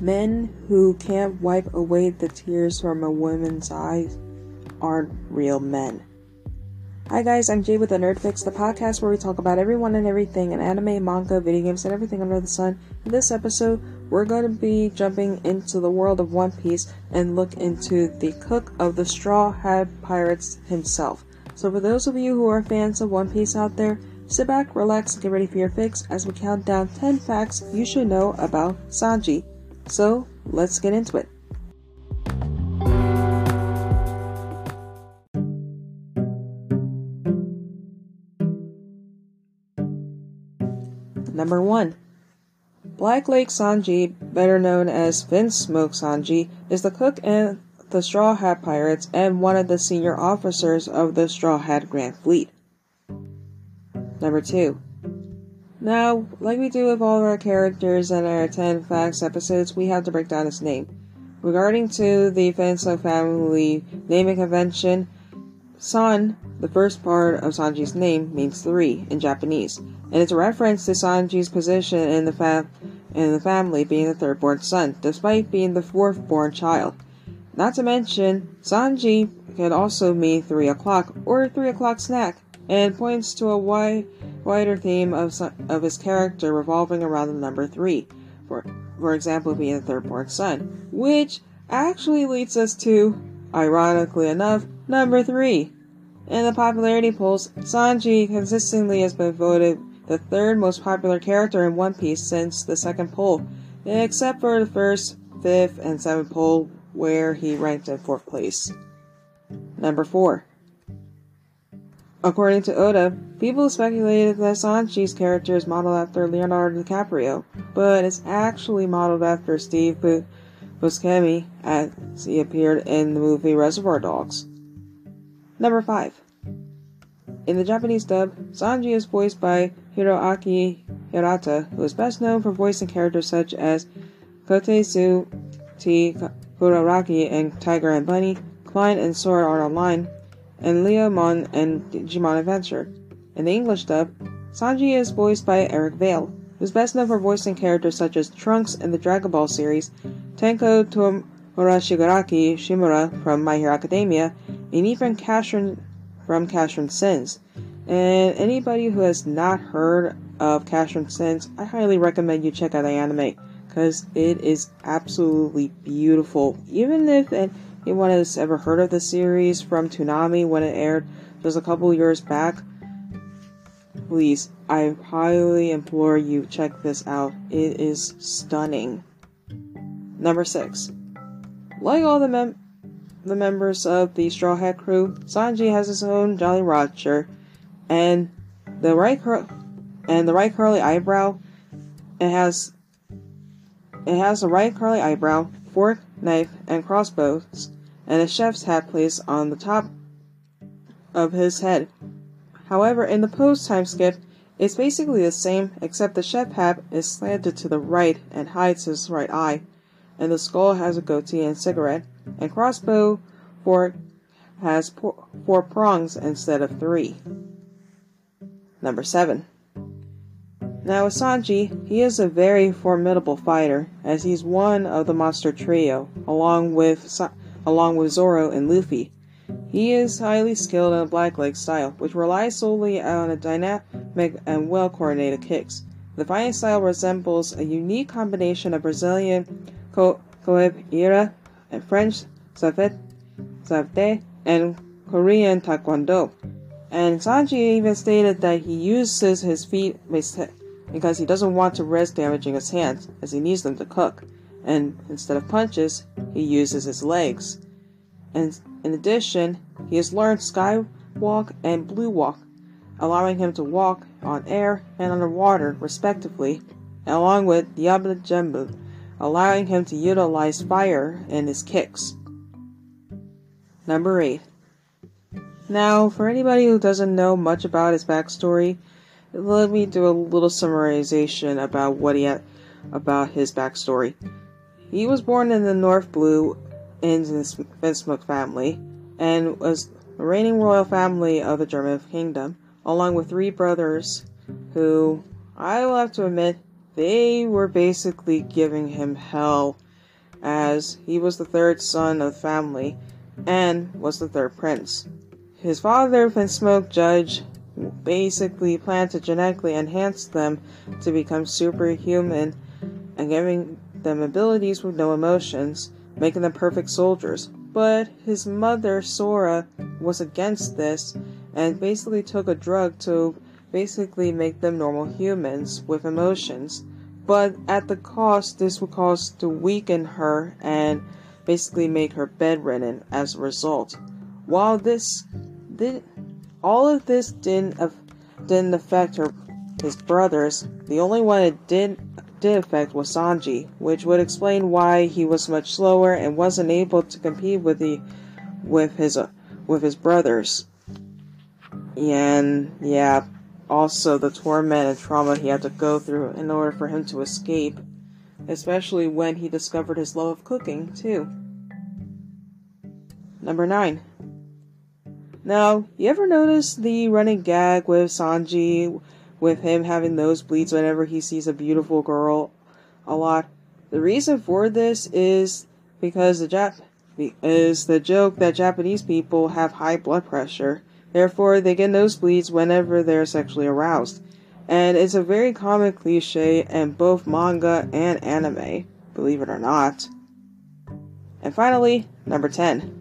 Men who can't wipe away the tears from a woman's eyes aren't real men. Hi guys, I'm Jay with the Nerd Fix, the podcast where we talk about everyone and everything in anime, manga, video games, and everything under the sun. In this episode, we're going to be jumping into the world of One Piece and look into the cook of the Straw Hat Pirates himself. So for those of you who are fans of One Piece out there, sit back, relax, and get ready for your fix as we count down 10 facts you should know about Sanji. So, let's get into it. Number 1. Black Leg Sanji, better known as Vinsmoke Sanji, is the cook in the Straw Hat Pirates and one of the senior officers of the Straw Hat Grand Fleet. Number 2. Now, like we do with all of our characters in our 10 Facts episodes, we have to break down his name. Regarding to the Vinsmoke family naming convention, San, the first part of Sanji's name, means three in Japanese, and it's a reference to Sanji's position in the, fam- in the family being the third born son, despite being the fourth born child. Not to mention, Sanji can also mean three o'clock or three o'clock snack, and points to a wide, wider theme of, of his character revolving around the number three, for, for example, being the third born son, which actually leads us to, ironically enough, number three. In the popularity polls, Sanji consistently has been voted the third most popular character in One Piece since the second poll, except for the first, fifth, and seventh poll where he ranked in fourth place. Number 4. According to Oda, people speculated that Sanji's character is modeled after Leonardo DiCaprio, but it's actually modeled after Steve Buscemi as he appeared in the movie Reservoir Dogs. Number 5. In the Japanese dub, Sanji is voiced by Hiroaki Hirata, who is best known for voicing characters such as Kotetsu T. Kaburagi and Tiger and Bunny, Klein and Sword Art Online, and Leomon and Digimon Adventure. In the English dub, Sanji is voiced by Eric Vale, who is best known for voicing characters such as Trunks in the Dragon Ball series, Tenko Tomura Shigaraki Shimura from My Hero Academia, and even Casshern from Casshern Sins. And anybody who has not heard of Casshern Sins, I highly recommend you check out the anime because it is absolutely beautiful. Even if anyone has ever heard of the series from Toonami when it aired just a couple years back, please, I highly implore you check this out. It is stunning. Number six. Like all the mem- the members of the Straw Hat crew, Sanji has his own Jolly Roger, and the right cur- and the right curly eyebrow. It has it has a right curly eyebrow, fork, knife, and crossbows, and a chef's hat placed on the top of his head. However, in the post time skip, it's basically the same, except the chef hat is slanted to the right and hides his right eye, and the skull has a goatee and cigarette, and crossbow fork has four prongs instead of three. Number 7. Now, with Sanji, he is a very formidable fighter, as he's one of the monster trio, along with along with Zoro and Luffy. He is highly skilled in the Black Leg style, which relies solely on a dynamic and well-coordinated kicks. The fighting style resembles a unique combination of Brazilian co- and French savate, and Korean taekwondo. And Sanji even stated that he uses his feet because he doesn't want to risk damaging his hands, as he needs them to cook. And instead of punches, he uses his legs. And in addition, he has learned Skywalk and Blue Walk, allowing him to walk on air and underwater, respectively, along with Diable Jambe, allowing him to utilize fire in his kicks. Number 8. Now, for anybody who doesn't know much about his backstory, let me do a little summarization about what he had about his backstory. He was born in the North Blue in the Vinsmoke family and was the reigning royal family of the Germa kingdom, along with three brothers who, I will have to admit, they were basically giving him hell as he was the third son of the family and was the third prince. His father, Smoke Judge, basically planned to genetically enhance them to become superhuman and giving them abilities with no emotions, making them perfect soldiers. But his mother, Sora, was against this and basically took a drug to basically make them normal humans with emotions. But at the cost, this would cause to weaken her and basically make her bedridden as a result. While this did, all of this didn't didn't affect her his brothers. The only one it did did affect was Sanji, which would explain why he was much slower and wasn't able to compete with the with his uh, with his brothers. And yeah, also the torment and trauma he had to go through in order for him to escape, especially when he discovered his love of cooking, too. Number 9. Now, you ever notice the running gag with Sanji, with him having nosebleeds whenever he sees a beautiful girl a lot? The reason for this is because the Jap is the joke that Japanese people have high blood pressure. Therefore, they get nosebleeds whenever they're sexually aroused. And it's a very common cliche in both manga and anime, believe it or not. And finally, number 10.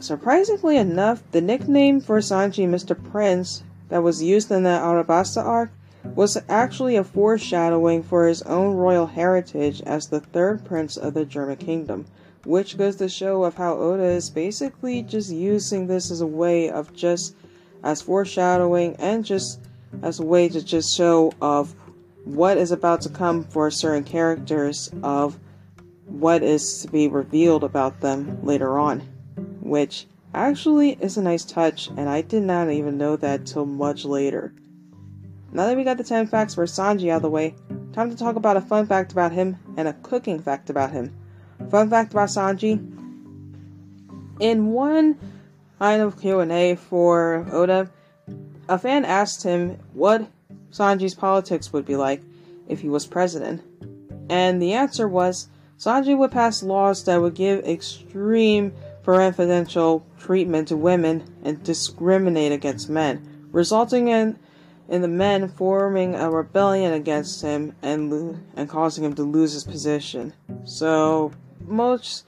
Surprisingly enough, the nickname for Sanji Mr. Prince that was used in the Arabasta arc was actually a foreshadowing for his own royal heritage as the third prince of the Germa kingdom, which goes to show of how Oda is basically just using this as a way of just as foreshadowing and just as a way to just show of what is about to come for certain characters of what is to be revealed about them later on which actually is a nice touch, and I did not even know that till much later. Now that we got the 10 facts for Sanji out of the way, time to talk about a fun fact about him and a cooking fact about him. Fun fact about Sanji. In one line of Q&A for Oda, a fan asked him what Sanji's politics would be like if he was president. And the answer was Sanji would pass laws that would give extreme preferential treatment to women and discriminate against men, resulting in in the men forming a rebellion against him and lo- and causing him to lose his position. So much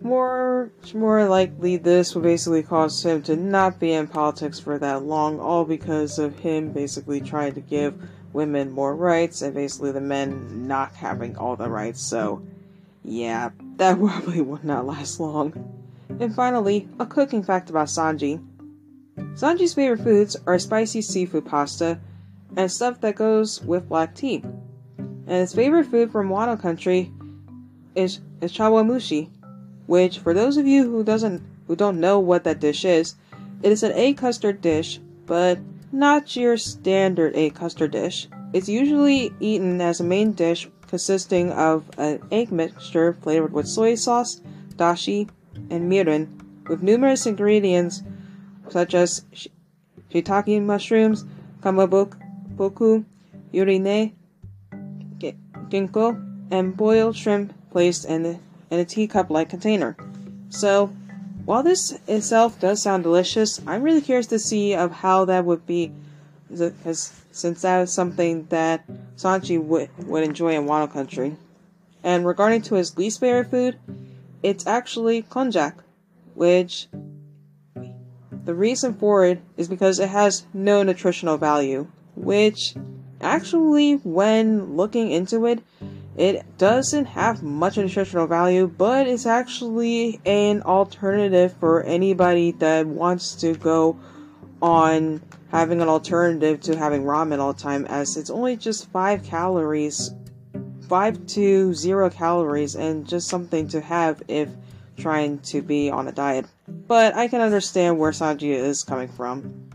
more more likely this would basically cause him to not be in politics for that long, all because of him basically trying to give women more rights and basically the men not having all the rights. So yeah, that probably would not last long. And finally, a cooking fact about Sanji. Sanji's favorite foods are spicy seafood pasta and stuff that goes with black tea. And his favorite food from Wano country is, is chawanmushi, which for those of you who doesn't who don't know what that dish is, it is an egg custard dish, but not your standard egg custard dish. It's usually eaten as a main dish consisting of an egg mixture flavored with soy sauce, dashi, and mirin, with numerous ingredients such as shiitake mushrooms, kamaboko, yurine, ginkgo, and boiled shrimp placed in, in a teacup-like container. So, while this itself does sound delicious, I'm really curious to see of how that would be, because since that is something that Sanji would, would enjoy in Wano country. And regarding to his least favorite food, it's actually konjac, which the reason for it is because it has no nutritional value, which actually, when looking into it, it doesn't have much nutritional value, but it's actually an alternative for anybody that wants to go on having an alternative to having ramen all the time, as it's only just 5 calories 5 to 0 calories and just something to have if trying to be on a diet. But I can understand where Sanji is coming from.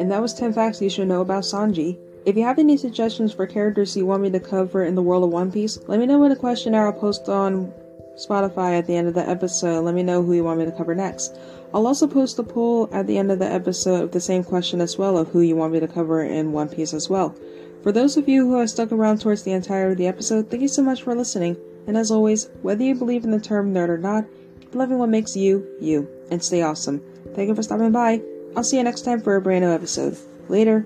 And that was 10 facts you should know about Sanji. If you have any suggestions for characters you want me to cover in the world of One Piece, let me know in the questionnaire I'll post on Spotify at the end of the episode. Let me know who you want me to cover next. I'll also post a poll at the end of the episode of the same question as well of who you want me to cover in One Piece as well. For those of you who have stuck around towards the entire of the episode, thank you so much for listening. And as always, whether you believe in the term nerd or not, keep loving what makes you, you, and stay awesome. Thank you for stopping by. I'll see you next time for a brand new episode. Later.